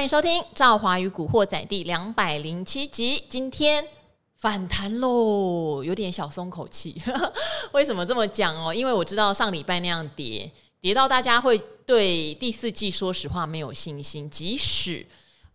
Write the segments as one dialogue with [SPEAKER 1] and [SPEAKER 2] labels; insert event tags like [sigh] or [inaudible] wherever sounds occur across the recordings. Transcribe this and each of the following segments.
[SPEAKER 1] 欢迎收听《赵华与古惑仔》第两百零七集。今天反弹喽，有点小松口气。[laughs] 为什么这么讲哦？因为我知道上礼拜那样跌，跌到大家会对第四季说实话没有信心。即使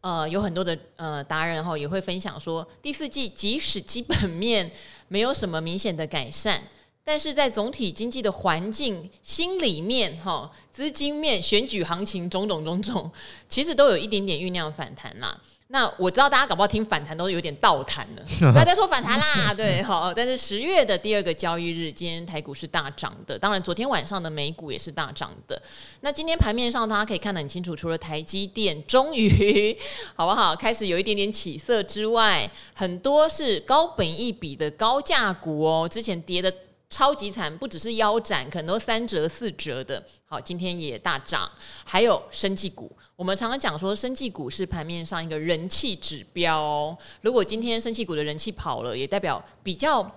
[SPEAKER 1] 呃有很多的呃达人哈也会分享说，第四季即使基本面没有什么明显的改善。但是在总体经济的环境、心里面、哈资金面、选举行情种种种种，其实都有一点点酝酿反弹啦。那我知道大家搞不好听反弹都有点倒弹了，[laughs] 不要再说反弹啦。对，好。但是十月的第二个交易日，今天台股是大涨的，当然昨天晚上的美股也是大涨的。那今天盘面上大家可以看得很清楚，除了台积电终于好不好开始有一点点起色之外，很多是高本一比的高价股哦，之前跌的。超级惨，不只是腰斩，可能都三折四折的。好，今天也大涨，还有生技股。我们常常讲说，生技股是盘面上一个人气指标。如果今天生技股的人气跑了，也代表比较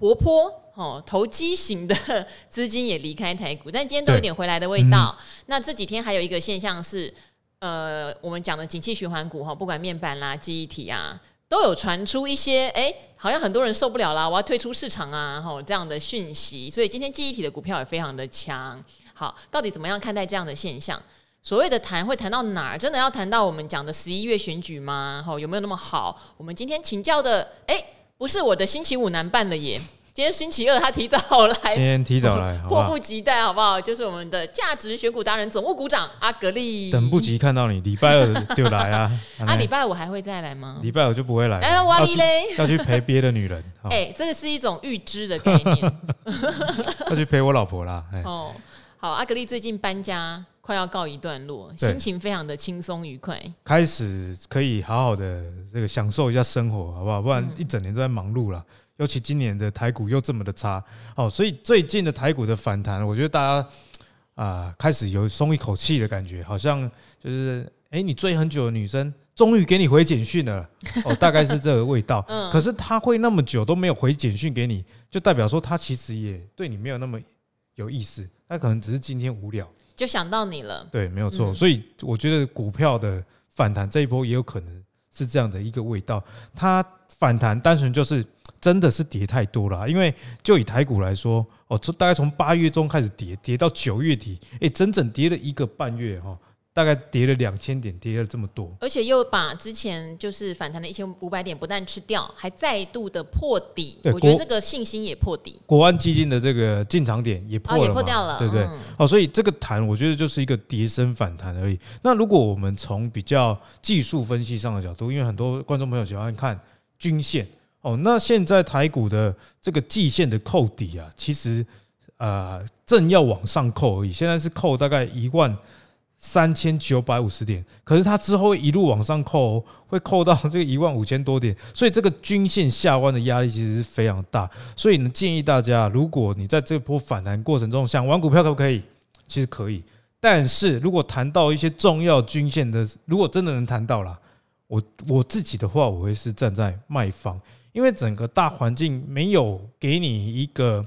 [SPEAKER 1] 活泼哦，投机型的资金也离开台股。但今天都有点回来的味道。嗯、那这几天还有一个现象是，呃，我们讲的景气循环股哈，不管面板啦、记忆体啊。都有传出一些，哎，好像很多人受不了啦，我要退出市场啊，吼这样的讯息。所以今天记忆体的股票也非常的强。好，到底怎么样看待这样的现象？所谓的谈会谈到哪儿？真的要谈到我们讲的十一月选举吗？吼，有没有那么好？我们今天请教的，哎，不是我的星期五难办了耶。今天星期二，他提早来。今
[SPEAKER 2] 天提早来，
[SPEAKER 1] 迫不及待，好不好？就是我们的价值选股达人总务股长阿格力。
[SPEAKER 2] 等不及看到你，礼拜二就来啊！[laughs]
[SPEAKER 1] 啊，礼拜五还会再来吗？
[SPEAKER 2] 礼拜五就不会来。
[SPEAKER 1] 哎，瓦力嘞，
[SPEAKER 2] 要去陪别的女人。[laughs]
[SPEAKER 1] 哎，这个是一种预知的概念。[laughs]
[SPEAKER 2] 要去陪我老婆啦。
[SPEAKER 1] 哦，好，阿格力最近搬家快要告一段落，心情非常的轻松愉快，
[SPEAKER 2] 开始可以好好的这个享受一下生活，好不好？不然一整年都在忙碌了。尤其今年的台股又这么的差，哦，所以最近的台股的反弹，我觉得大家啊、呃、开始有松一口气的感觉，好像就是哎、欸，你追很久的女生终于给你回简讯了，[laughs] 哦，大概是这个味道。嗯，可是她会那么久都没有回简讯给你，就代表说她其实也对你没有那么有意思，她可能只是今天无聊
[SPEAKER 1] 就想到你了。
[SPEAKER 2] 对，没有错。所以我觉得股票的反弹这一波也有可能是这样的一个味道，它反弹单纯就是。真的是跌太多了，因为就以台股来说，哦，从大概从八月中开始跌，跌到九月底，哎，整整跌了一个半月哈，大概跌了两千点，跌了这么多，
[SPEAKER 1] 而且又把之前就是反弹的一千五百点不但吃掉，还再度的破底，我觉得这个信心也破底。
[SPEAKER 2] 国安基金的这个进场点也破了，
[SPEAKER 1] 也破掉了，
[SPEAKER 2] 对不对？哦，所以这个弹，我觉得就是一个跌升反弹而已。那如果我们从比较技术分析上的角度，因为很多观众朋友喜欢看均线。哦，那现在台股的这个季线的扣底啊，其实呃正要往上扣而已。现在是扣大概一万三千九百五十点，可是它之后一路往上扣，会扣到这个一万五千多点，所以这个均线下弯的压力其实是非常大。所以呢，建议大家，如果你在这波反弹过程中想玩股票，可不可以？其实可以，但是如果谈到一些重要均线的，如果真的能谈到啦，我我自己的话，我会是站在卖方。因为整个大环境没有给你一个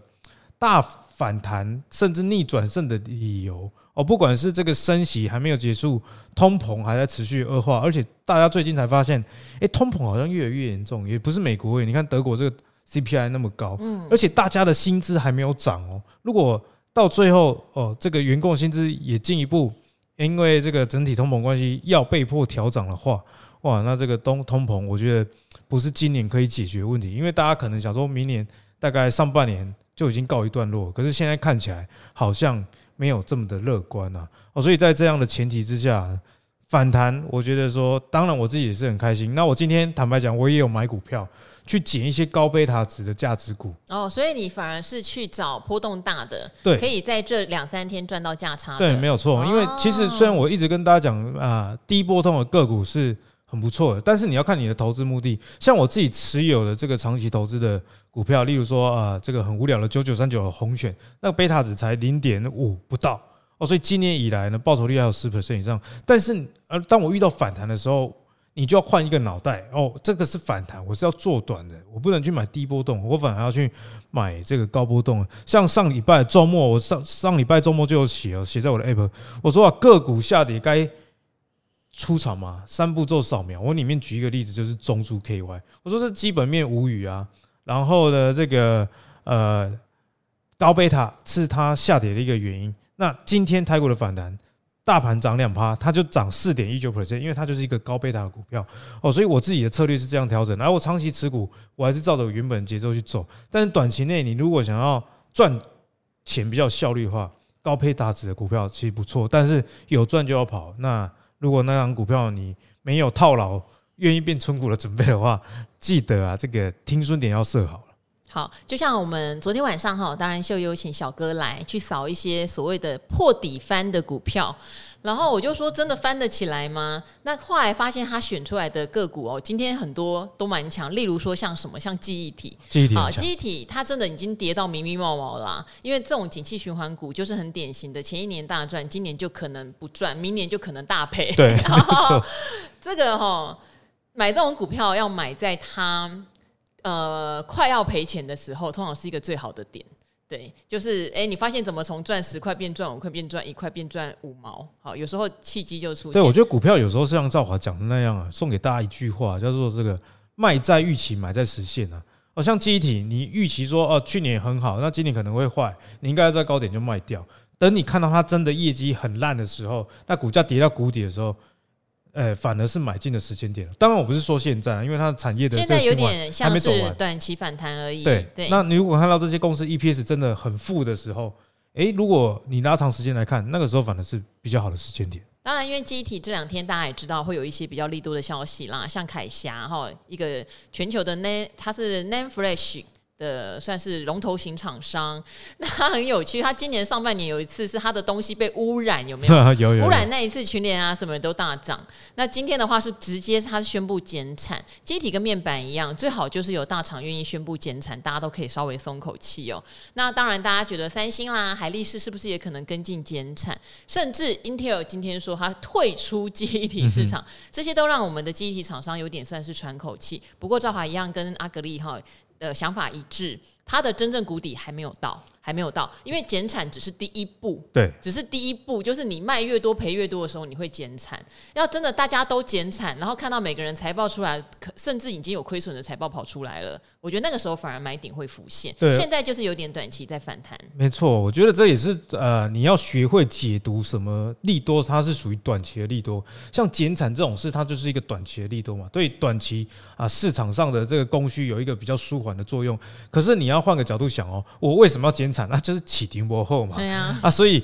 [SPEAKER 2] 大反弹甚至逆转胜的理由哦，不管是这个升息还没有结束，通膨还在持续恶化，而且大家最近才发现，诶，通膨好像越来越严重，也不是美国诶，你看德国这个 CPI 那么高，嗯，而且大家的薪资还没有涨哦，如果到最后哦，这个员工薪资也进一步因为这个整体通膨关系要被迫调涨的话。哇，那这个通通膨，我觉得不是今年可以解决问题，因为大家可能想说明年大概上半年就已经告一段落，可是现在看起来好像没有这么的乐观啊。哦，所以在这样的前提之下，反弹，我觉得说，当然我自己也是很开心。那我今天坦白讲，我也有买股票。去捡一些高贝塔值的价值股
[SPEAKER 1] 哦，所以你反而是去找波动大的，
[SPEAKER 2] 对，
[SPEAKER 1] 可以在这两三天赚到价差。
[SPEAKER 2] 对，没有错。因为其实虽然我一直跟大家讲啊，低波动的个股是很不错的，但是你要看你的投资目的。像我自己持有的这个长期投资的股票，例如说啊，这个很无聊的九九三九的红选，那个贝塔值才零点五不到哦，所以今年以来呢，报酬率还有十 percent 以上。但是，呃，当我遇到反弹的时候，你就要换一个脑袋哦，这个是反弹，我是要做短的，我不能去买低波动，我反而要去买这个高波动。像上礼拜周末，我上上礼拜周末就有写哦，写在我的 app，我说啊，个股下跌该出场嘛，三步骤扫描。我里面举一个例子，就是中租 KY。我说这基本面无语啊，然后呢，这个呃高贝塔是它下跌的一个原因。那今天泰国的反弹，大盘涨两趴，它就涨四点一九 percent，因为它就是一个高贝塔的股票哦。所以我自己的策略是这样调整，而我长期持股，我还是照着原本节奏去走。但是短期内，你如果想要赚钱比较效率的话，高配大值的股票其实不错，但是有赚就要跑。那如果那张股票你没有套牢，愿意变存股的准备的话，记得啊，这个听损点要设好。
[SPEAKER 1] 好，就像我们昨天晚上哈，当然秀有请小哥来去扫一些所谓的破底翻的股票。然后我就说，真的翻得起来吗？那后来发现他选出来的个股哦，今天很多都蛮强。例如说像什么，像记忆体，
[SPEAKER 2] 记忆体
[SPEAKER 1] 啊，记忆体它真的已经跌到密密毛毛啦。因为这种景气循环股就是很典型的，前一年大赚，今年就可能不赚，明年就可能大赔。
[SPEAKER 2] 对，[laughs]
[SPEAKER 1] 然后这个哈、哦，买这种股票要买在它呃快要赔钱的时候，通常是一个最好的点。对，就是哎、你发现怎么从赚十块变赚五块，变赚一块，变赚五毛？好，有时候契机就出现。
[SPEAKER 2] 对，我觉得股票有时候像赵华讲的那样啊，送给大家一句话，叫做这个卖在预期，买在实现啊。哦，像记忆体，你预期说哦，去年很好，那今年可能会坏，你应该要在高点就卖掉。等你看到它真的业绩很烂的时候，那股价跌到谷底的时候。呃，反而是买进的时间点了。当然，我不是说现在，因为它的产业的现在有点像是
[SPEAKER 1] 短期反弹而已。
[SPEAKER 2] 对对。那你如果看到这些公司 EPS 真的很负的时候，诶，如果你拉长时间来看，那个时候反而是比较好的时间点。
[SPEAKER 1] 当然，因为记忆体这两天大家也知道会有一些比较力度的消息啦，像凯霞哈，一个全球的 NAND，它是 NAND Flash。的算是龙头型厂商，[laughs] 那他很有趣。他今年上半年有一次是他的东西被污染，有没有？[laughs]
[SPEAKER 2] 有有，
[SPEAKER 1] 污染那一次群联啊什么都大涨。那今天的话是直接他宣布减产，机体跟面板一样，最好就是有大厂愿意宣布减产，大家都可以稍微松口气哦。那当然，大家觉得三星啦、海力士是不是也可能跟进减产？甚至 Intel 今天说他退出机体市场，这些都让我们的机体厂商有点算是喘口气。不过赵华一样跟阿格力哈。的想法一致，它的真正谷底还没有到。还没有到，因为减产只是第一步，
[SPEAKER 2] 对，
[SPEAKER 1] 只是第一步，就是你卖越多赔越多的时候，你会减产。要真的大家都减产，然后看到每个人财报出来，甚至已经有亏损的财报跑出来了，我觉得那个时候反而买点会浮现。对，现在就是有点短期在反弹。
[SPEAKER 2] 没错，我觉得这也是呃，你要学会解读什么利多，它是属于短期的利多。像减产这种事，它就是一个短期的利多嘛，对短期啊市场上的这个供需有一个比较舒缓的作用。可是你要换个角度想哦，我为什么要减产？那就是起停波后嘛，对啊，啊，所以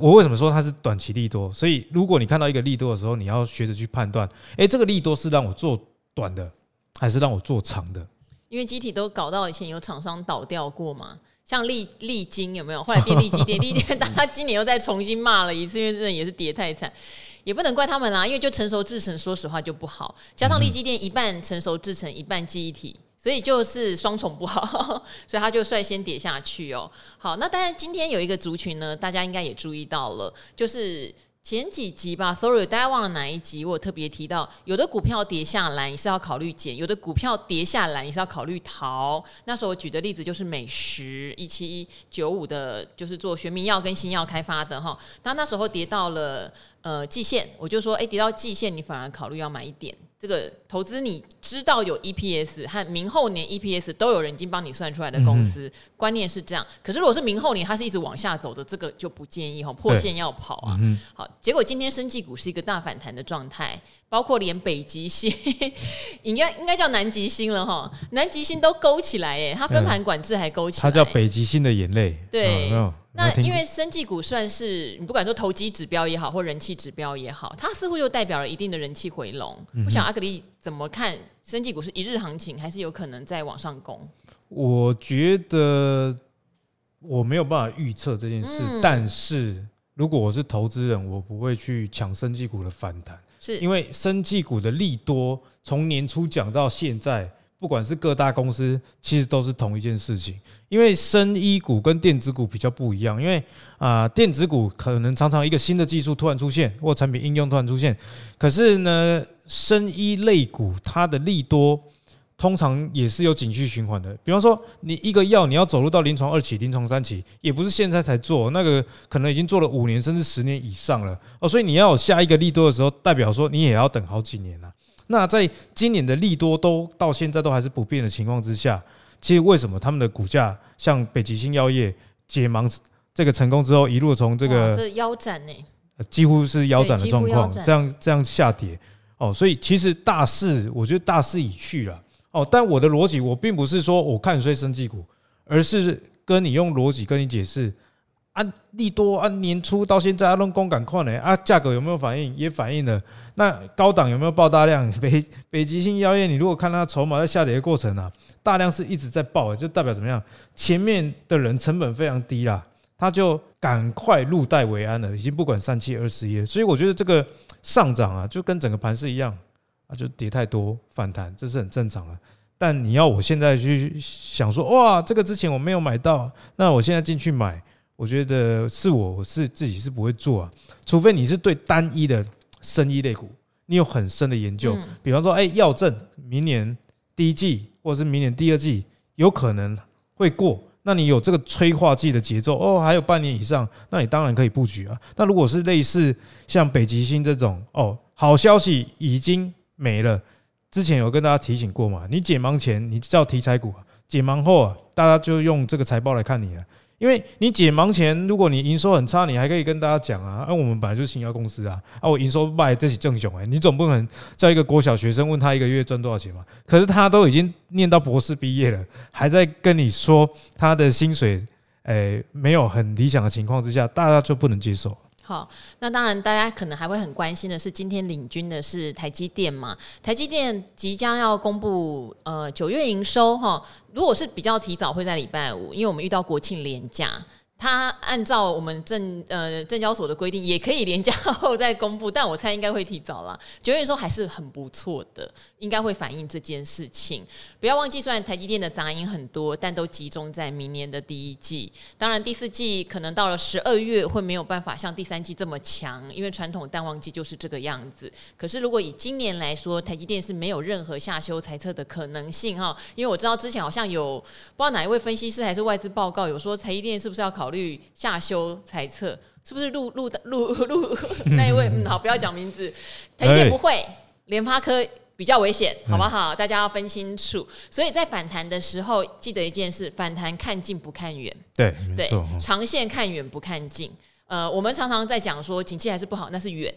[SPEAKER 2] 我为什么说它是短期利多？所以如果你看到一个利多的时候，你要学着去判断，哎，这个利多是让我做短的，还是让我做长的？
[SPEAKER 1] 因为机体都搞到以前有厂商倒掉过嘛，像利利金有没有？后来变利基电，[laughs] 利基电大家今年又再重新骂了一次，因为真的也是跌太惨，也不能怪他们啦，因为就成熟制成，说实话就不好，加上利基电一半成熟制成，一半记忆体。所以就是双重不好，[laughs] 所以他就率先跌下去哦。好，那当然今天有一个族群呢，大家应该也注意到了，就是前几集吧，sorry，大家忘了哪一集？我特别提到，有的股票跌下来你是要考虑减，有的股票跌下来你是要考虑逃。那时候我举的例子就是美食一七九五的，就是做学名药跟新药开发的哈。当那时候跌到了呃季线，我就说，哎，跌到季线你反而考虑要买一点。这个投资你知道有 EPS 和明后年 EPS 都有人已经帮你算出来的公司，嗯、观念是这样。可是如果是明后年它是一直往下走的，这个就不建议哈，破线要跑啊。嗯、好，结果今天生技股是一个大反弹的状态，包括连北极星，应该应该叫南极星了哈，南极星都勾起来哎，它分盘管制还勾起来，
[SPEAKER 2] 它叫北极星的眼泪。
[SPEAKER 1] 对。哦那因为生技股算是你不管说投机指标也好，或人气指标也好，它似乎就代表了一定的人气回笼。不想阿格力怎么看生技股是一日行情，还是有可能再往上攻？
[SPEAKER 2] 我觉得我没有办法预测这件事，嗯、但是如果我是投资人，我不会去抢生技股的反弹，是因为生技股的利多从年初讲到现在。不管是各大公司，其实都是同一件事情。因为生医股跟电子股比较不一样，因为啊，电子股可能常常一个新的技术突然出现，或产品应用突然出现。可是呢，生医类股它的利多通常也是有景气循环的。比方说，你一个药你要走入到临床二期、临床三期，也不是现在才做，那个可能已经做了五年甚至十年以上了哦。所以你要有下一个利多的时候，代表说你也要等好几年了。那在今年的利多都到现在都还是不变的情况之下，其实为什么他们的股价像北极星药业解盲这个成功之后，一路从这个
[SPEAKER 1] 这腰斩呢，
[SPEAKER 2] 几乎是腰斩的状况，这样这样下跌哦，所以其实大势我觉得大势已去了哦。但我的逻辑我并不是说我看衰生技股，而是跟你用逻辑跟你解释。按、利多按、年初到现在阿龙公敢看呢啊，价格有没有反应？也反应了。那高档有没有爆大量？[laughs] 北北极星药业，你如果看它筹码在下跌的过程啊，大量是一直在爆，就代表怎么样？前面的人成本非常低啦，他就赶快入袋为安了，已经不管三七二十一了。所以我觉得这个上涨啊，就跟整个盘是一样啊，就跌太多反弹，这是很正常的。但你要我现在去想说，哇，这个之前我没有买到，那我现在进去买。我觉得是我，我是自己是不会做啊，除非你是对单一的生意类股，你有很深的研究。比方说，哎，药证明年第一季或者是明年第二季有可能会过，那你有这个催化剂的节奏哦，还有半年以上，那你当然可以布局啊。那如果是类似像北极星这种哦，好消息已经没了，之前有跟大家提醒过嘛？你解盲前你叫题材股，解盲后啊，大家就用这个财报来看你了。因为你解盲前，如果你营收很差，你还可以跟大家讲啊，啊，我们本来就是行销公司啊，啊，我营收卖这是正雄哎，你总不能叫一个国小学生问他一个月赚多少钱嘛？可是他都已经念到博士毕业了，还在跟你说他的薪水，诶，没有很理想的情况之下，大家就不能接受。
[SPEAKER 1] 好，那当然，大家可能还会很关心的是，今天领军的是台积电嘛？台积电即将要公布呃九月营收哈，如果是比较提早，会在礼拜五，因为我们遇到国庆连假。他按照我们证呃证交所的规定，也可以连假后再公布，但我猜应该会提早了。九月的时候还是很不错的，应该会反映这件事情。不要忘记，虽然台积电的杂音很多，但都集中在明年的第一季。当然，第四季可能到了十二月会没有办法像第三季这么强，因为传统淡旺季就是这个样子。可是，如果以今年来说，台积电是没有任何下修猜测的可能性哈，因为我知道之前好像有不知道哪一位分析师还是外资报告有说，台积电是不是要考虑。率下修裁测，是不是录录的录录 [laughs] 那一位？[laughs] 嗯，好，不要讲名字。台积电不会，联发科比较危险，好不好？大家要分清楚。所以在反弹的时候，记得一件事：反弹看近不看远。
[SPEAKER 2] 对
[SPEAKER 1] 对，长线看远不看近。呃，我们常常在讲说，景气还是不好，那是远。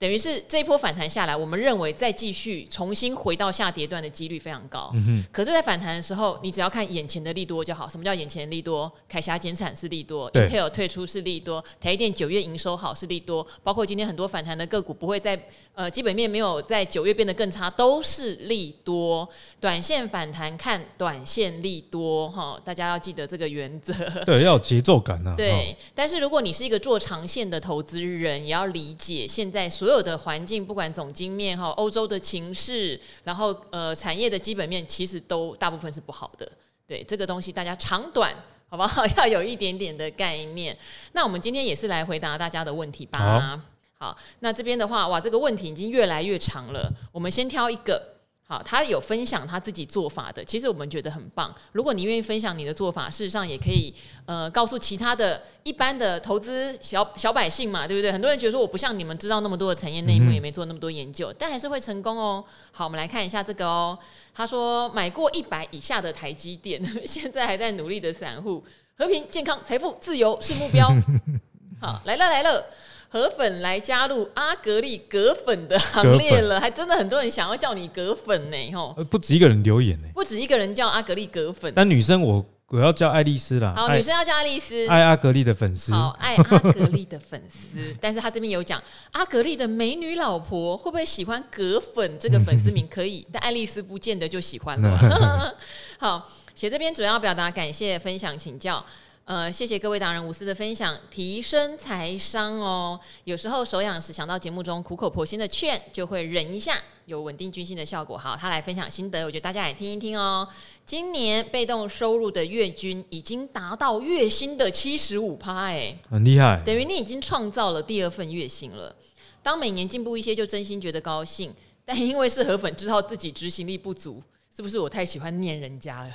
[SPEAKER 1] 等于是这一波反弹下来，我们认为再继续重新回到下跌段的几率非常高。嗯可是，在反弹的时候，你只要看眼前的利多就好。什么叫眼前的利多？凯霞减产是利多，Intel 退出是利多，台积电九月营收好是利多，包括今天很多反弹的个股不会在呃基本面没有在九月变得更差，都是利多。短线反弹看短线利多哈，大家要记得这个原则。
[SPEAKER 2] 对，要有节奏感啊。
[SPEAKER 1] 对，但是如果你是一个做长线的投资人，也要理解现在所。所有的环境，不管总经面哈，欧洲的情势，然后呃产业的基本面，其实都大部分是不好的。对这个东西，大家长短好不好？[laughs] 要有一点点的概念。那我们今天也是来回答大家的问题吧。好，好，那这边的话，哇，这个问题已经越来越长了。我们先挑一个。好，他有分享他自己做法的，其实我们觉得很棒。如果你愿意分享你的做法，事实上也可以呃告诉其他的一般的投资小小百姓嘛，对不对？很多人觉得说我不像你们知道那么多的产业内幕，也没做那么多研究，但还是会成功哦。好，我们来看一下这个哦。他说买过一百以下的台积电，[laughs] 现在还在努力的散户，和平、健康、财富、自由是目标。[laughs] 好，来了来了。河粉来加入阿格力葛粉的行列了，还真的很多人想要叫你葛粉呢，吼！
[SPEAKER 2] 不止一个人留言呢，
[SPEAKER 1] 不止一个人叫阿格力葛粉。
[SPEAKER 2] 但女生我我要叫爱丽丝啦，
[SPEAKER 1] 好，女生要叫爱丽丝，
[SPEAKER 2] 爱阿格力的粉丝，
[SPEAKER 1] 好，爱阿格力的粉丝。[laughs] 但是他这边有讲，阿格力的美女老婆会不会喜欢葛粉这个粉丝名？可以，[laughs] 但爱丽丝不见得就喜欢了。[laughs] 好，写这边主要表达感谢、分享、请教。呃，谢谢各位达人无私的分享，提升财商哦。有时候手痒时想到节目中苦口婆心的劝，就会忍一下，有稳定军心的效果。好，他来分享心得，我觉得大家也听一听哦。今年被动收入的月均已经达到月薪的七十五趴，哎，
[SPEAKER 2] 很厉害，
[SPEAKER 1] 等于你已经创造了第二份月薪了。当每年进步一些，就真心觉得高兴。但因为是河粉，知道自己执行力不足。是不是我太喜欢念人家了？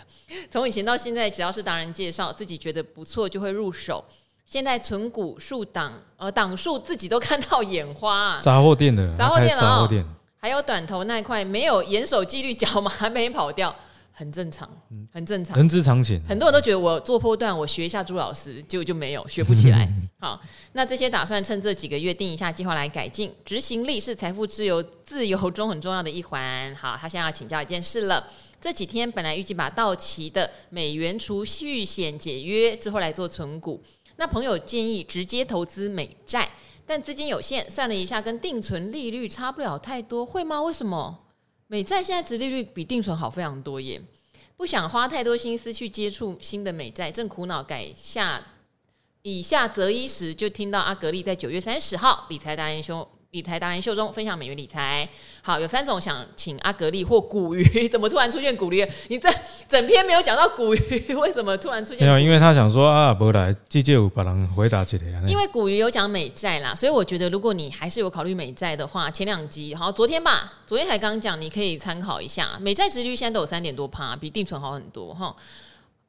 [SPEAKER 1] 从以前到现在，只要是达人介绍，自己觉得不错就会入手。现在存股数档，呃，档数自己都看到眼花啊！[laughs]
[SPEAKER 2] 杂货店的，
[SPEAKER 1] 杂货店了
[SPEAKER 2] 杂货店，
[SPEAKER 1] 还有短头那块没有严守纪律，脚码还没跑掉。很正常，很正常，
[SPEAKER 2] 人之常情。
[SPEAKER 1] 很多人都觉得我做波段，我学一下朱老师，就就没有学不起来。[laughs] 好，那这些打算趁这几个月定一下计划来改进，执行力是财富自由自由中很重要的一环。好，他现在要请教一件事了。这几天本来预计把到期的美元储蓄险解约之后来做存股，那朋友建议直接投资美债，但资金有限，算了一下，跟定存利率差不了太多，会吗？为什么？美债现在殖利率比定存好非常多耶，不想花太多心思去接触新的美债，正苦恼改下以下择一时，就听到阿格力在九月三十号理财达人秀。理财达人秀中分享美元理财，好，有三种想请阿格力或古鱼，怎么突然出现古鱼？你这整篇没有讲到古鱼，[laughs] 为什么突然出现？
[SPEAKER 2] 没有，因为他想说啊，不来，直接有把人回答起来。
[SPEAKER 1] 因为古鱼有讲美债啦，所以我觉得如果你还是有考虑美债的话，前两集好，昨天吧，昨天才刚讲，你可以参考一下，美债值率现在都有三点多趴，比定存好很多哈。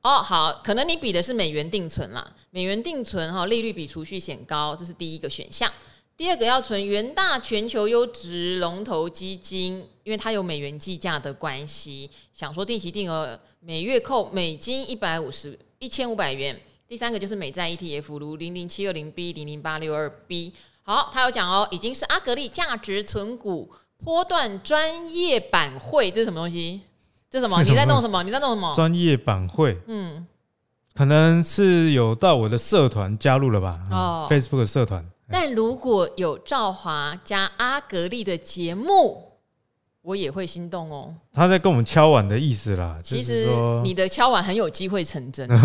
[SPEAKER 1] 哦，好，可能你比的是美元定存啦，美元定存哈利率比储蓄险高，这是第一个选项。第二个要存元大全球优质龙头基金，因为它有美元计价的关系，想说定期定额每月扣美金一百五十一千五百元。第三个就是美债 ETF，如零零七二零 B 零零八六二 B。好，他有讲哦，已经是阿格力价值存股波段专业版会，这是什么东西？这是什么？你在弄什么？你在弄什么？
[SPEAKER 2] 专业版会？嗯，可能是有到我的社团加入了吧？哦，Facebook 社团。
[SPEAKER 1] 但如果有赵华加阿格丽的节目，我也会心动哦。
[SPEAKER 2] 他在跟我们敲碗的意思啦。
[SPEAKER 1] 其实你的敲碗很有机会成真。[laughs]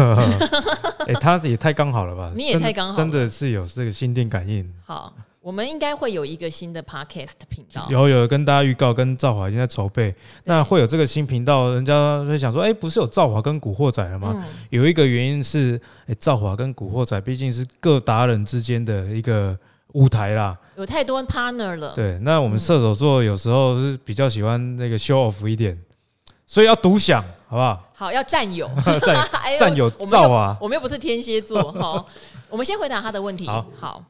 [SPEAKER 2] 哎、欸，他也太刚好了吧？
[SPEAKER 1] 你也太刚好了，
[SPEAKER 2] 真的是有这个心电感应。
[SPEAKER 1] 好。我们应该会有一个新的 podcast 频道，
[SPEAKER 2] 有有跟大家预告，跟赵华已经在筹备。那会有这个新频道，人家会想说，哎、欸，不是有赵华跟古惑仔了吗？嗯、有一个原因是，哎、欸，赵华跟古惑仔毕竟是各达人之间的一个舞台啦，
[SPEAKER 1] 有太多 partner 了。
[SPEAKER 2] 对，那我们射手座有时候是比较喜欢那个 show off 一点，所以要独享，好不好？
[SPEAKER 1] 好，要占有，
[SPEAKER 2] 占占有赵华。
[SPEAKER 1] 我们又不是天蝎座，好，我们先回答他的问题。好。好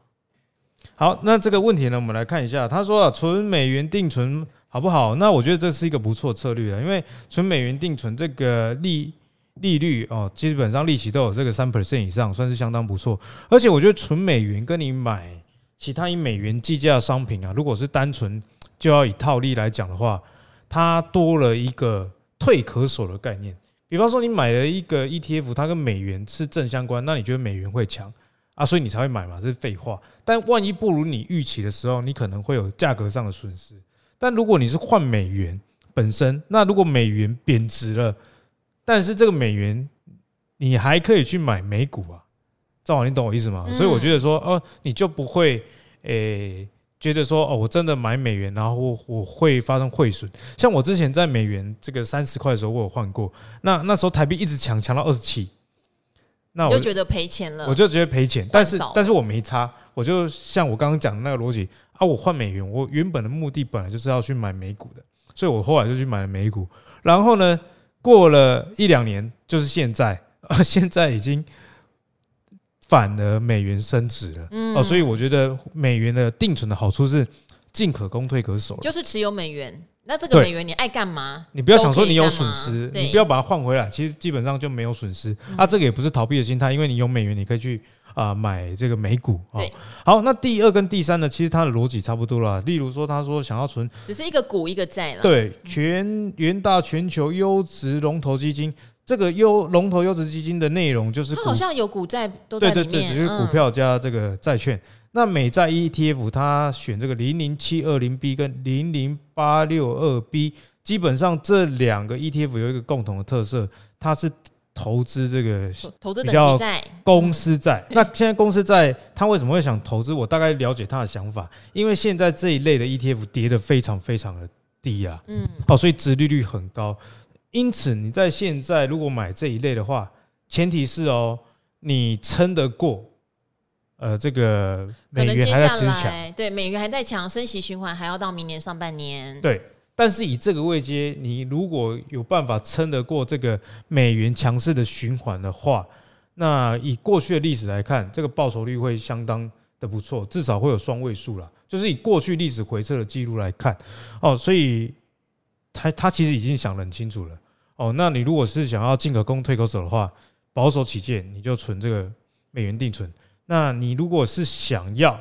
[SPEAKER 2] 好，那这个问题呢，我们来看一下。他说啊，存美元定存好不好？那我觉得这是一个不错策略啊，因为存美元定存这个利利率哦，基本上利息都有这个三 percent 以上，算是相当不错。而且我觉得存美元跟你买其他以美元计价的商品啊，如果是单纯就要以套利来讲的话，它多了一个退可守的概念。比方说，你买了一个 ETF，它跟美元是正相关，那你觉得美元会强？啊，所以你才会买嘛，这是废话。但万一不如你预期的时候，你可能会有价格上的损失。但如果你是换美元本身，那如果美元贬值了，但是这个美元你还可以去买美股啊，赵华，你懂我意思吗？所以我觉得说，哦，你就不会诶觉得说，哦，我真的买美元，然后我我会发生汇损。像我之前在美元这个三十块的时候，我有换过，那那时候台币一直强强到二十七。那我就觉得赔钱了，我就觉得赔钱，但是但是我没差，我就像我刚刚讲的那个逻辑啊，我换美元，我原本的目的本来就是要去买美股的，所以我后来就去买了美股，然后呢，过了一两年，就是现在啊，[laughs] 现在已经反而美元升值了，哦，所以我觉得美元的定存的好处是进可攻退可守，
[SPEAKER 1] 就是持有美元。那这个美元你爱干嘛？
[SPEAKER 2] 你不要想说你有损失，你不要把它换回来，其实基本上就没有损失。啊，这个也不是逃避的心态，因为你有美元，你可以去啊买这个美股啊。好，那第二跟第三呢，其实它的逻辑差不多了。例如说，他说想要存，
[SPEAKER 1] 只是一个股一个债了。
[SPEAKER 2] 对，全元大全球优质龙头基金，这个优龙头优质基金的内容就是
[SPEAKER 1] 它好像有股债都在里面，对对对，
[SPEAKER 2] 就是股票加这个债券。那美债 ETF 它选这个零零七二零 B 跟零零八六二 B，基本上这两个 ETF 有一个共同的特色，它是投资这个
[SPEAKER 1] 投资比较
[SPEAKER 2] 公司债。那现在公司债它为什么会想投资？我大概了解他的想法，因为现在这一类的 ETF 跌得非常非常的低啊，嗯，哦，所以殖利率很高。因此你在现在如果买这一类的话，前提是哦，你撑得过。呃，这个美元还在强，
[SPEAKER 1] 对，美元还在强，升息循环还要到明年上半年。
[SPEAKER 2] 对，但是以这个位阶，你如果有办法撑得过这个美元强势的循环的话，那以过去的历史来看，这个报酬率会相当的不错，至少会有双位数啦。就是以过去历史回撤的记录来看，哦，所以他他其实已经想得很清楚了。哦，那你如果是想要进可攻退可守的话，保守起见，你就存这个美元定存。那你如果是想要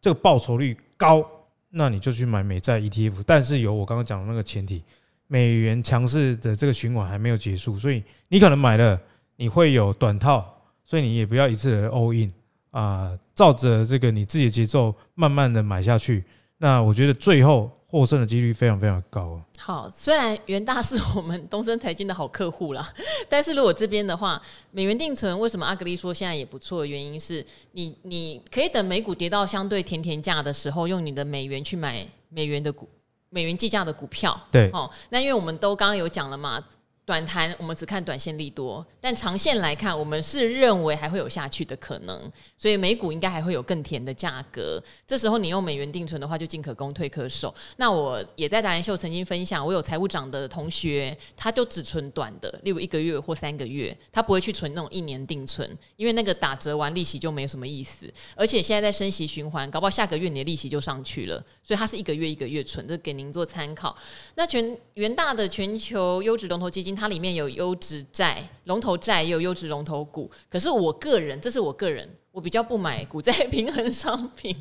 [SPEAKER 2] 这个报酬率高，那你就去买美债 ETF，但是有我刚刚讲的那个前提，美元强势的这个循环还没有结束，所以你可能买了，你会有短套，所以你也不要一次 all in 啊，照着这个你自己的节奏慢慢的买下去，那我觉得最后。获胜的几率非常非常高。
[SPEAKER 1] 好，虽然元大是我们东森财经的好客户啦，[laughs] 但是如果这边的话，美元定存为什么阿格力说现在也不错的原因是你，你可以等美股跌到相对甜甜价的时候，用你的美元去买美元的股、美元计价的股票。
[SPEAKER 2] 对，
[SPEAKER 1] 哦，那因为我们都刚刚有讲了嘛。短谈我们只看短线利多，但长线来看，我们是认为还会有下去的可能，所以美股应该还会有更甜的价格。这时候你用美元定存的话，就进可攻退可守。那我也在达人秀曾经分享，我有财务长的同学，他就只存短的，例如一个月或三个月，他不会去存那种一年定存，因为那个打折完利息就没有什么意思。而且现在在升息循环，搞不好下个月你的利息就上去了，所以他是一个月一个月存，这给您做参考。那全元大的全球优质龙头基金。它里面有优质债、龙头债，也有优质龙头股。可是我个人，这是我个人，我比较不买股债平衡商品。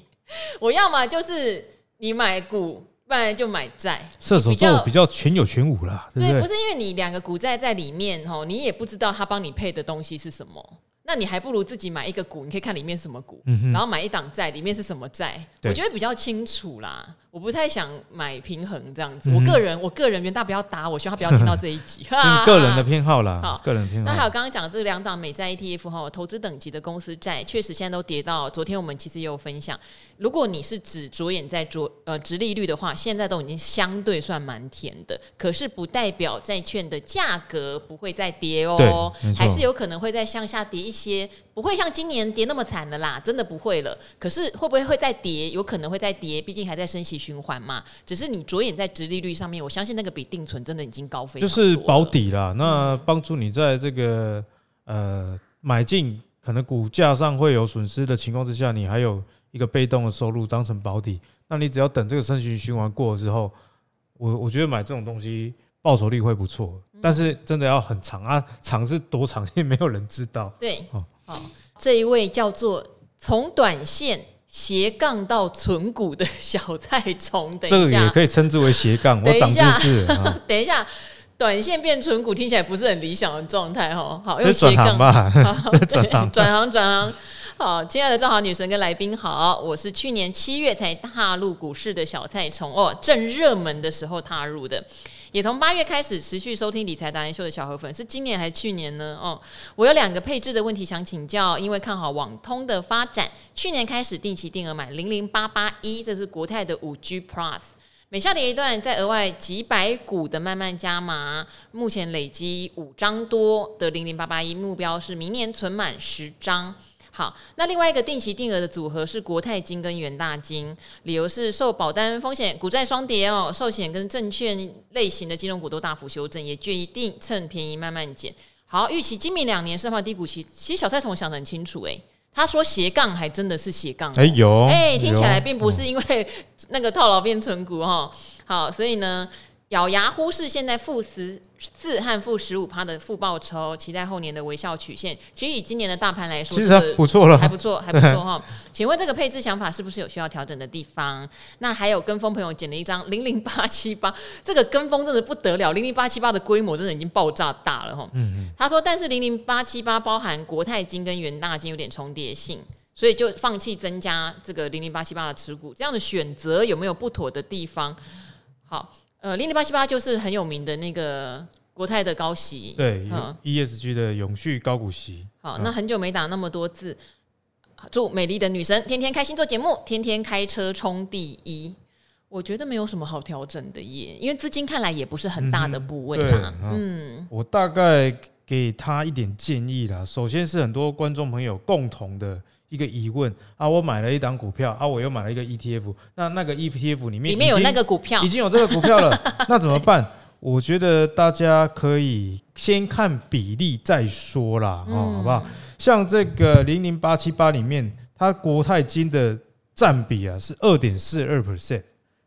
[SPEAKER 1] 我要么就是你买股，不然就买债。
[SPEAKER 2] 射手座比较全有全无啦，对不
[SPEAKER 1] 对？不是因为你两个股债在里面吼，你也不知道他帮你配的东西是什么。那你还不如自己买一个股，你可以看里面什么股，嗯、然后买一档债，里面是什么债，我觉得比较清楚啦。我不太想买平衡这样子。嗯、我个人，我个人，元大不要打我，希望他不要听到这一集。
[SPEAKER 2] 个人的偏好啦，[laughs] 好，个人偏好。
[SPEAKER 1] 那还有刚刚讲这两档美债 ETF 哈，投资等级的公司债，确实现在都跌到。昨天我们其实也有分享，如果你是只着眼在着呃殖利率的话，现在都已经相对算蛮甜的。可是不代表债券的价格不会再跌哦，还是有可能会再向下跌一些。不会像今年跌那么惨的啦，真的不会了。可是会不会会再跌？有可能会再跌，毕竟还在升息循环嘛。只是你着眼在殖利率上面，我相信那个比定存真的已经高非常多。
[SPEAKER 2] 就是保底啦，那帮助你在这个呃买进可能股价上会有损失的情况之下，你还有一个被动的收入当成保底。那你只要等这个升息循环过了之后，我我觉得买这种东西报酬率会不错。但是真的要很长啊，长是多长也没有人知道。
[SPEAKER 1] 对，好，这一位叫做从短线斜杠到存股的小菜虫，等一下，
[SPEAKER 2] 这个也可以称之为斜杠。我长知识。
[SPEAKER 1] 等一下，短线变存股听起来不是很理想的状态哈。好，用斜杠 [laughs]
[SPEAKER 2] 吧，
[SPEAKER 1] 转行转行转行。好，亲爱的正好女神跟来宾好，我是去年七月才踏入股市的小菜虫哦，正热门的时候踏入的。也从八月开始持续收听理财达人秀的小河粉，是今年还是去年呢？哦，我有两个配置的问题想请教，因为看好网通的发展，去年开始定期定额买零零八八一，这是国泰的五 G Plus，每下跌一段再额外几百股的慢慢加码，目前累积五张多的零零八八一，目标是明年存满十张。好，那另外一个定期定额的组合是国泰金跟元大金，理由是受保单风险，股债双跌哦，寿险跟证券类型的金融股都大幅修正，也决定趁便宜慢慢减。好，预期今明两年深化低谷期，其实小蔡总想得很清楚诶，他说斜杠还真的是斜杠，
[SPEAKER 2] 哎有，
[SPEAKER 1] 哎听起来并不是因为那个套牢变成股哈，好，所以呢。咬牙忽视现在负十四和负十五趴的负报酬，期待后年的微笑曲线。其实以今年的大盘来说，
[SPEAKER 2] 其实不错了，
[SPEAKER 1] 还不错，还不错哈。[laughs] 请问这个配置想法是不是有需要调整的地方？那还有跟风朋友捡了一张零零八七八，这个跟风真的不得了，零零八七八的规模真的已经爆炸大了哈。嗯嗯。他说，但是零零八七八包含国泰金跟元大金有点重叠性，所以就放弃增加这个零零八七八的持股。这样的选择有没有不妥的地方？好。呃，零零八七八就是很有名的那个国泰的高息，
[SPEAKER 2] 对，嗯，ESG 的永续高股息。
[SPEAKER 1] 好，那很久没打那么多字，祝美丽的女神天天开心做节目，天天开车冲第一。我觉得没有什么好调整的耶，因为资金看来也不是很大的部位啦。嗯，
[SPEAKER 2] 嗯，我大概给他一点建议啦。首先是很多观众朋友共同的一一个疑问啊，我买了一档股票啊，我又买了一个 ETF，那那个 ETF 里面
[SPEAKER 1] 里面有那个股票，
[SPEAKER 2] 已经有这个股票了，[laughs] 那怎么办？我觉得大家可以先看比例再说啦，哦，好不好？像这个零零八七八里面，它国泰金的占比啊是二点四二 percent，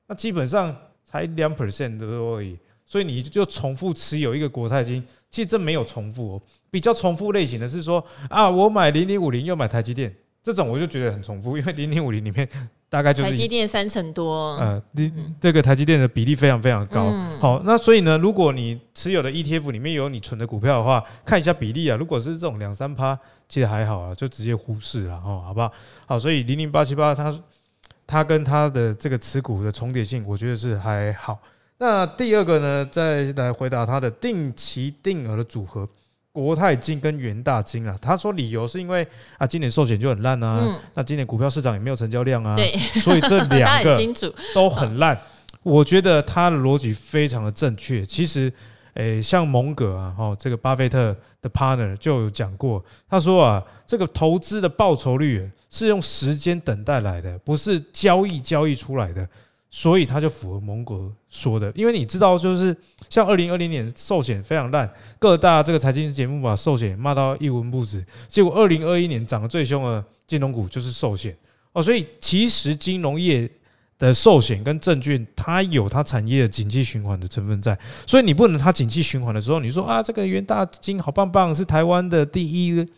[SPEAKER 2] 那基本上才两 percent 多而已，所以你就重复持有一个国泰金，其实这没有重复哦。比较重复类型的是说啊，我买零零五零又买台积电。这种我就觉得很重复，因为零零五零里面 [laughs] 大概就是
[SPEAKER 1] 台积电三成多，
[SPEAKER 2] 呃，你这个台积电的比例非常非常高。好，那所以呢，如果你持有的 ETF 里面有你存的股票的话，看一下比例啊。如果是这种两三趴，其实还好啊，就直接忽视了哦，好不好？好，所以零零八七八它它跟它的这个持股的重叠性，我觉得是还好。那第二个呢，再来回答它的定期定额的组合。国泰金跟元大金啊，他说理由是因为啊，今年寿险就很烂啊，嗯、那今年股票市场也没有成交量啊，[laughs] 所以这两个 [laughs] 都很烂。我觉得他的逻辑非常的正确。其实，诶，像蒙格啊，哈，这个巴菲特的 partner 就有讲过，他说啊，这个投资的报酬率是用时间等待来的，不是交易交易出来的。所以他就符合蒙格说的，因为你知道，就是像二零二零年寿险非常烂，各大这个财经节目把寿险骂到一文不值，结果二零二一年涨得最凶的金融股就是寿险哦，所以其实金融业的寿险跟证券，它有它产业的景气循环的成分在，所以你不能它景气循环的时候，你说啊这个元大金好棒棒，是台湾的第一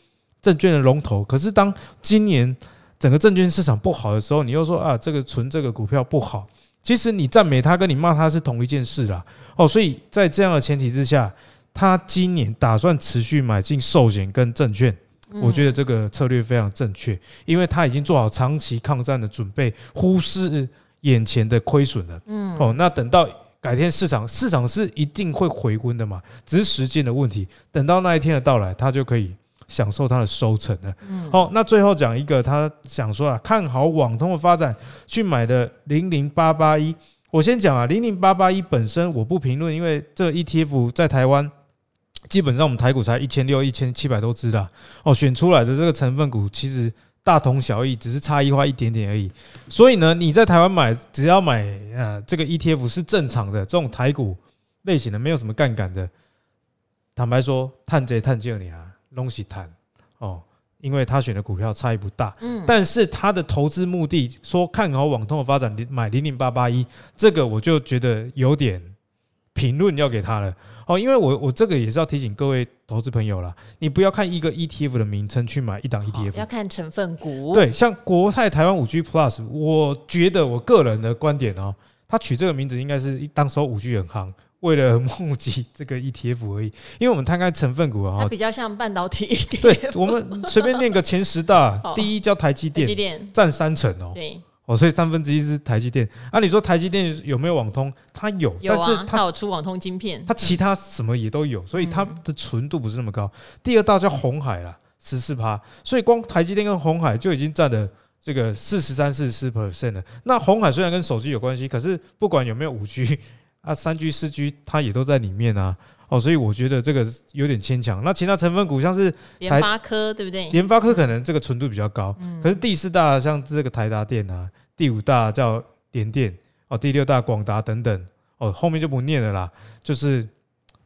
[SPEAKER 2] 证券的龙头，可是当今年整个证券市场不好的时候，你又说啊这个存这个股票不好。其实你赞美他跟你骂他是同一件事啦，哦，所以在这样的前提之下，他今年打算持续买进寿险跟证券，我觉得这个策略非常正确，因为他已经做好长期抗战的准备，忽视眼前的亏损了。嗯，哦，那等到改天市场市场是一定会回温的嘛，只是时间的问题，等到那一天的到来，他就可以。享受它的收成了。好，那最后讲一个，他想说啊，看好网通的发展，去买的零零八八一。我先讲啊，零零八八一本身我不评论，因为这个 ETF 在台湾基本上我们台股才一千六、一千七百多只的哦，选出来的这个成分股其实大同小异，只是差异化一点点而已。所以呢，你在台湾买，只要买呃这个 ETF 是正常的这种台股类型的，没有什么杠杆的。坦白说，探贼探救你啊。东西谈。哦，因为他选的股票差异不大，嗯，但是他的投资目的说看好网通的发展，买零零八八一，这个我就觉得有点评论要给他了。哦，因为我我这个也是要提醒各位投资朋友啦，你不要看一个 ETF 的名称去买一档 ETF，
[SPEAKER 1] 要看成分股。
[SPEAKER 2] 对，像国泰台湾五 G Plus，我觉得我个人的观点哦，他取这个名字应该是当时候五 G 很夯。为了募集这个 ETF 而已，因为我们摊开成分股啊，
[SPEAKER 1] 它比较像半导体 [laughs] 一点。
[SPEAKER 2] 对，我们随便念个前十大，第一叫台积电，占三成哦。对，哦，所以三分之一是台积电。啊，你说台积电有没有网通？它有，但是它
[SPEAKER 1] 有出网通晶片，
[SPEAKER 2] 它其他什么也都有，所以它的纯度不是那么高。第二大叫红海啦，十四趴，所以光台积电跟红海就已经占了这个四十三、四十四 percent 了。那红海虽然跟手机有关系，可是不管有没有五 G。啊，三居、四居它也都在里面啊，哦，所以我觉得这个有点牵强。那其他成分股像是
[SPEAKER 1] 联发科，对不对？
[SPEAKER 2] 联发科可能这个纯度比较高，可是第四大像这个台达电啊，第五大叫联电哦，第六大广达等等哦，后面就不念了啦。就是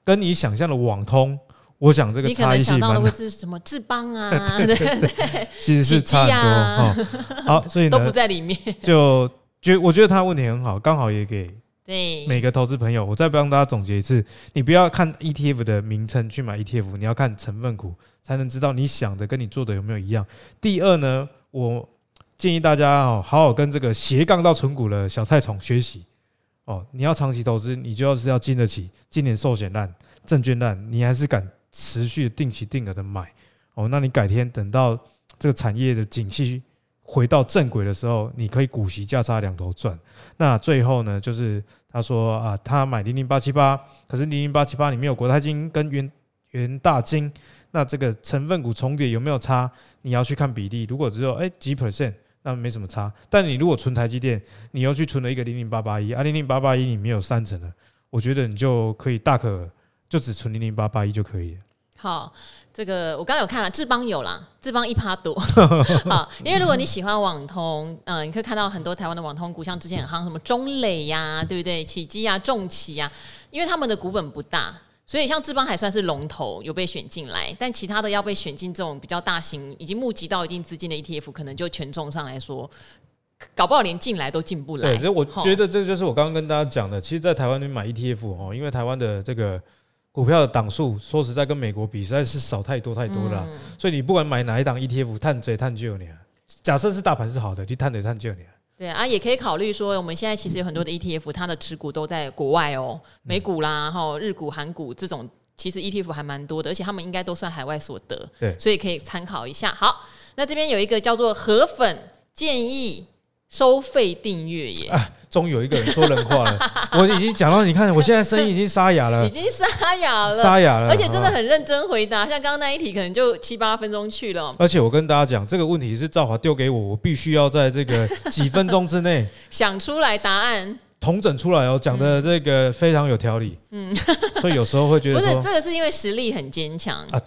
[SPEAKER 2] 跟你想象的网通，我想这个差异性蛮大。你可能想到的会是
[SPEAKER 1] 什么智邦啊？[laughs] 对对对，
[SPEAKER 2] 其实是差很多。好，[laughs] 所以呢，
[SPEAKER 1] 都不在里面。
[SPEAKER 2] 就觉我觉得他问题很好，刚好也给。
[SPEAKER 1] 对
[SPEAKER 2] 每个投资朋友，我再帮大家总结一次：你不要看 ETF 的名称去买 ETF，你要看成分股，才能知道你想的跟你做的有没有一样。第二呢，我建议大家哦，好好跟这个斜杠到存股的小菜虫学习哦。你要长期投资，你就要是要经得起今年寿险烂、证券烂，你还是敢持续定期定额的买哦。那你改天等到这个产业的景气。回到正轨的时候，你可以股息价差两头赚。那最后呢，就是他说啊，他买零零八七八，可是零零八七八里面有国泰金跟元元大金，那这个成分股重叠有没有差？你要去看比例。如果只有哎几 percent，那没什么差。但你如果存台积电，你又去存了一个零零八八一啊，零零八八一里面有三成的，我觉得你就可以大可就只存零零八八一就可以了。
[SPEAKER 1] 好，这个我刚刚有看了，志邦有啦，志邦一趴多。[laughs] 好，因为如果你喜欢网通，嗯、呃，你可以看到很多台湾的网通股，像之前很夯什么中磊呀，对不对？启基呀、重企呀，因为他们的股本不大，所以像志邦还算是龙头，有被选进来。但其他的要被选进这种比较大型、已经募集到一定资金的 ETF，可能就权重上来说，搞不好连进来都进不来。
[SPEAKER 2] 对，所以我觉得这就是我刚刚跟大家讲的。其实，在台湾你买 ETF 哦，因为台湾的这个。股票的档数，说实在跟美国比，实在是少太多太多了。嗯、所以你不管买哪一档 ETF，探追探究你。假设是大盘是好的，你探追探究你。
[SPEAKER 1] 对啊，也可以考虑说，我们现在其实有很多的 ETF，它的持股都在国外哦，美股啦、然后日股、韩股这种，其实 ETF 还蛮多的，而且他们应该都算海外所得。对，所以可以参考一下。好，那这边有一个叫做河粉建议收费订阅耶。啊终于有一个人说人话了，[laughs] 我已经讲到，你看 [laughs] 我现在声音已经沙哑了，已经沙哑了，沙哑了，而且真的很认真回答，像刚刚那一题可能就七八分钟去了。而且我跟大家讲，这个问题是赵华丢给我，我必须要在这个几分钟之内 [laughs] 想出来答案。统整出来哦，讲的这个非常有条理，嗯，[laughs] 所以有时候会觉得不是这个是因为实力很坚强啊。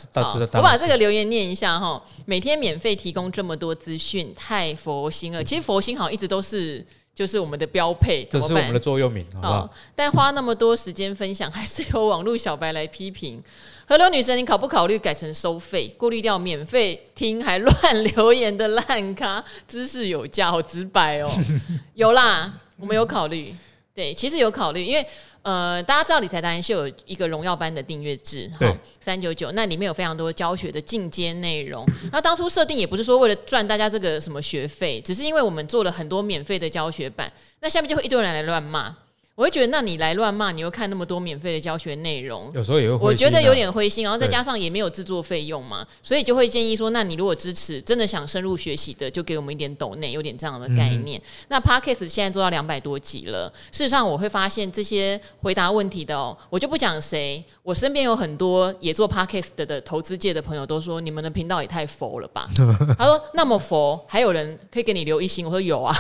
[SPEAKER 1] 我把这个留言念一下哈，每天免费提供这么多资讯，太佛心了。其实佛心好像一直都是。就是我们的标配，这是我们的座右铭，好不好？哦，但花那么多时间分享，还是有网络小白来批评。河流女神，你考不考虑改成收费，过滤掉免费听还乱留言的烂咖？知识有价，好直白哦。[laughs] 有啦，我们有考虑，对，其实有考虑，因为。呃，大家知道理财达人秀有一个荣耀班的订阅制，哈，三九九，那里面有非常多教学的进阶内容。那当初设定也不是说为了赚大家这个什么学费，只是因为我们做了很多免费的教学版，那下面就会一堆人来乱骂。我会觉得，那你来乱骂，你又看那么多免费的教学内容，有时候也会，我觉得有点灰心。然后再加上也没有制作费用嘛，所以就会建议说，那你如果支持，真的想深入学习的，就给我们一点抖内，有点这样的概念。嗯、那 Podcast 现在做到两百多集了，事实上我会发现这些回答问题的哦，我就不讲谁，我身边有很多也做 Podcast 的的投资界的朋友都说，你们的频道也太佛了吧？[laughs] 他说那么佛，还有人可以给你留一星？我说有啊。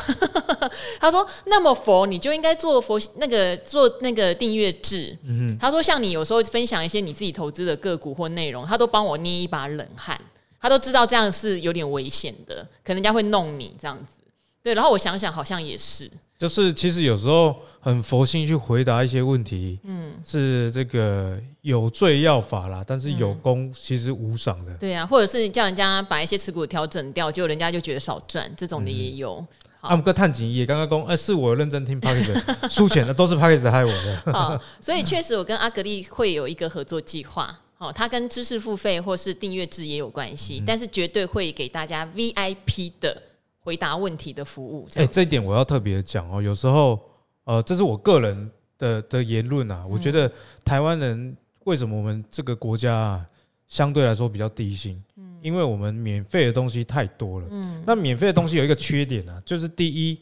[SPEAKER 1] [laughs] 他说那么佛，你就应该做佛那。那个做那个订阅制，嗯、他说像你有时候分享一些你自己投资的个股或内容，他都帮我捏一把冷汗，他都知道这样是有点危险的，可能人家会弄你这样子。对，然后我想想，好像也是，就是其实有时候很佛性去回答一些问题，嗯，是这个有罪要罚啦，但是有功其实无赏的。对啊，或者是叫人家把一些持股调整掉，结果人家就觉得少赚，这种的也有。嗯阿姆哥探景也刚刚讲，哎，是我认真听 Podcast [laughs] 输钱的都是 Podcast 害我的。[laughs] 好，所以确实我跟阿格力会有一个合作计划。好，它跟知识付费或是订阅制也有关系，嗯、但是绝对会给大家 VIP 的回答问题的服务。哎、欸，这一点我要特别讲哦。有时候，呃，这是我个人的的言论啊。我觉得台湾人为什么我们这个国家啊，相对来说比较低薪？因为我们免费的东西太多了，嗯，那免费的东西有一个缺点呢、啊，就是第一，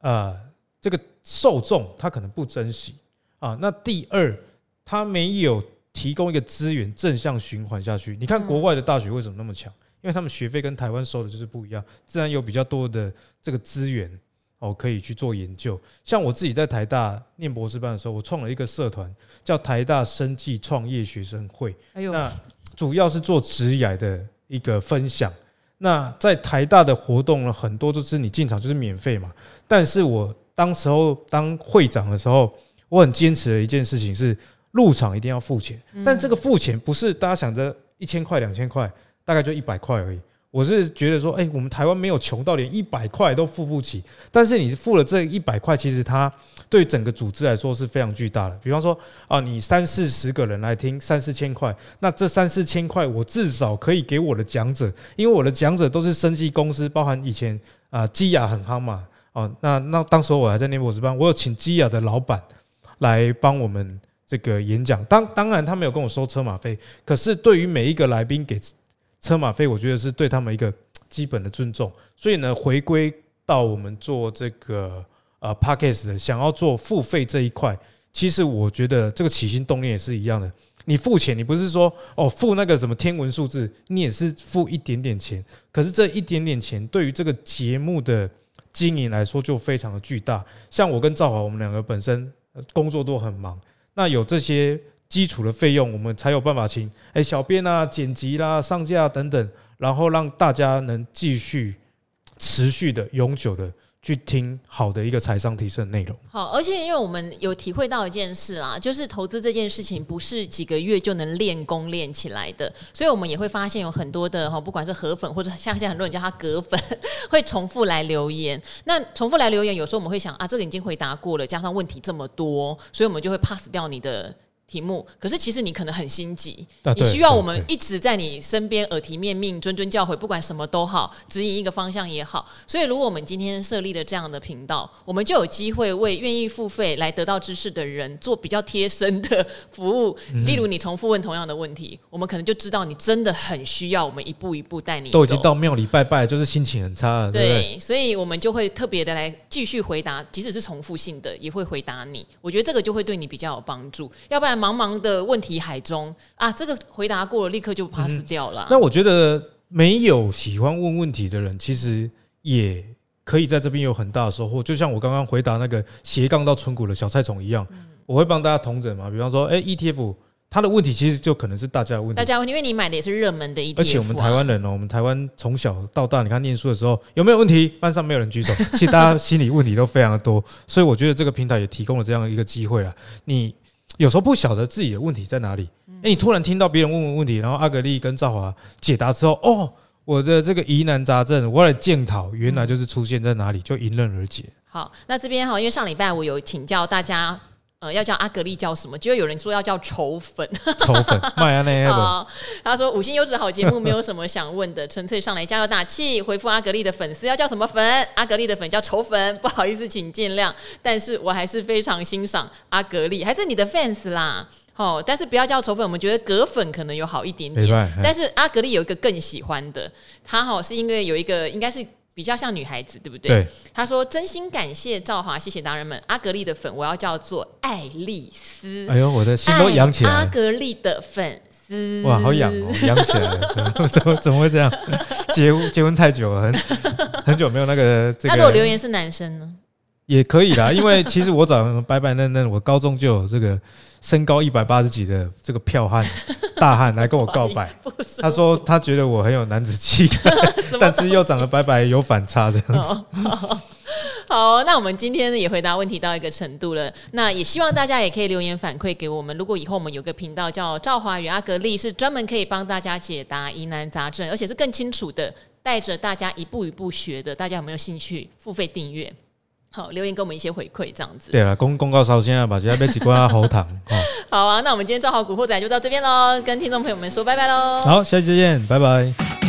[SPEAKER 1] 呃，这个受众他可能不珍惜啊，那第二，他没有提供一个资源正向循环下去。你看国外的大学为什么那么强？因为他们学费跟台湾收的就是不一样，自然有比较多的这个资源哦，可以去做研究。像我自己在台大念博士班的时候，我创了一个社团，叫台大生技创业学生会。哎呦，那。主要是做职涯的一个分享。那在台大的活动呢，很多都是你进场就是免费嘛。但是我当时候当会长的时候，我很坚持的一件事情是入场一定要付钱。但这个付钱不是大家想着一千块、两千块，大概就一百块而已。我是觉得说，哎，我们台湾没有穷到连一百块都付不起。但是你付了这一百块，其实它对整个组织来说是非常巨大的。比方说啊，你三四十个人来听，三四千块，那这三四千块，我至少可以给我的讲者，因为我的讲者都是生技公司，包含以前啊基亚很夯嘛。哦，那那当时我还在念博士班，我有请基亚的老板来帮我们这个演讲。当当然他没有跟我收车马费，可是对于每一个来宾给。车马费，我觉得是对他们一个 [tsk] 基本的尊重。所以呢，回归到我们做这个呃 Podcast 的，想要做付费这一块，其实我觉得这个起心动念也是一样的。你付钱，你不是说哦付那个什么天文数字，你也是付一点点钱。可是这一点点钱，对于这个节目的经营来说，就非常的巨大。像我跟赵华，我们两个本身工作都很忙，那有这些。
[SPEAKER 2] 基础的费用，我们才有办法请哎小编啊、剪辑啦、上架等等，然后让大家能继续持续的、永久的。去听好的一个财商提升内容。
[SPEAKER 1] 好，而且因为我们有体会到一件事啦，就是投资这件事情不是几个月就能练功练起来的，所以我们也会发现有很多的哈，不管是河粉或者像现在很多人叫他葛粉，[laughs] 会重复来留言。那重复来留言，有时候我们会想啊，这个已经回答过了，加上问题这么多，所以我们就会 pass 掉你的。题目，可是其实你可能很心急，你需要我们一直在你身边耳提面命、谆谆教诲，不管什么都好，指引一个方向也好。所以，如果我们今天设立了这样的频道，我们就有机会为愿意付费来得到知识的人做比较贴身的服务。例如，你重复问同样的问题，我们可能就知道你真的很需要我们一步一步带你。
[SPEAKER 2] 都已经到庙里拜拜，就是心情很差对，
[SPEAKER 1] 所以我们就会特别的来继续回答，即使是重复性的，也会回答你。我觉得这个就会对你比较有帮助，要不然茫茫的问。题海中啊，这个回答过了，立刻就 pass 掉了。
[SPEAKER 2] 那我觉得没有喜欢问问题的人，其实也可以在这边有很大的收获。就像我刚刚回答那个斜杠到存股的小菜虫一样，我会帮大家统整嘛。比方说，哎，ETF，它的问题其实就可能是大家的问题。
[SPEAKER 1] 大家问题，因为你买的也是热门的 ETF，
[SPEAKER 2] 而且我们台湾人哦，我们台湾从小到大，你看念书的时候有没有问题？班上没有人举手，其实大家心理问题都非常的多。所以我觉得这个平台也提供了这样一个机会了。你。有时候不晓得自己的问题在哪里，哎，你突然听到别人问问问题，然后阿格力跟赵华解答之后，哦，我的这个疑难杂症，我来检讨，原来就是出现在哪里，就迎刃而解。
[SPEAKER 1] 好，那这边哈，因为上礼拜我有请教大家。呃，要叫阿格力叫什么？就有人说要叫丑粉，[laughs]
[SPEAKER 2] 丑粉，麦阿内
[SPEAKER 1] 好，他说五星优质好节目，没有什么想问的，纯粹上来加油打气。回复阿格力的粉丝要叫什么粉？阿格力的粉叫丑粉，不好意思，请见谅。但是我还是非常欣赏阿格力，还是你的 fans 啦。哦，但是不要叫丑粉，我们觉得葛粉可能有好一点点。但是阿格力有一个更喜欢的，他好是因为有一个应该是。比较像女孩子，对不对？
[SPEAKER 2] 对。
[SPEAKER 1] 他说：“真心感谢赵华，谢谢达人们。阿格力的粉，我要叫做爱丽丝。哎
[SPEAKER 2] 呦，我的心都痒起来了。
[SPEAKER 1] 阿格力的粉丝，
[SPEAKER 2] 哇，好痒哦，痒起来了。怎么怎么会这样？结婚结婚太久了，很很久没有那个这个。那
[SPEAKER 1] 如果留言是男生呢？
[SPEAKER 2] 也可以啦，因为其实我长得白白嫩嫩，我高中就有这个身高一百八十几的这个票汉。[laughs] ”大汉来跟我告白，他说他觉得我很有男子气 [laughs] 概，但是又长得白白有反差这样子。
[SPEAKER 1] 好，那我们今天也回答问题到一个程度了，那也希望大家也可以留言反馈给我们。如果以后我们有个频道叫赵华与阿格力，是专门可以帮大家解答疑难杂症，而且是更清楚的带着大家一步一步学的，大家有没有兴趣付费订阅？好，留言给我们一些回馈，这样子。
[SPEAKER 2] 对了，公公告烧先啊，把这些被几罐喉糖。[laughs]
[SPEAKER 1] 好啊，那我们今天做好古惑仔就到这边喽，跟听众朋友们说拜拜喽。
[SPEAKER 2] 好，下期再见，拜拜。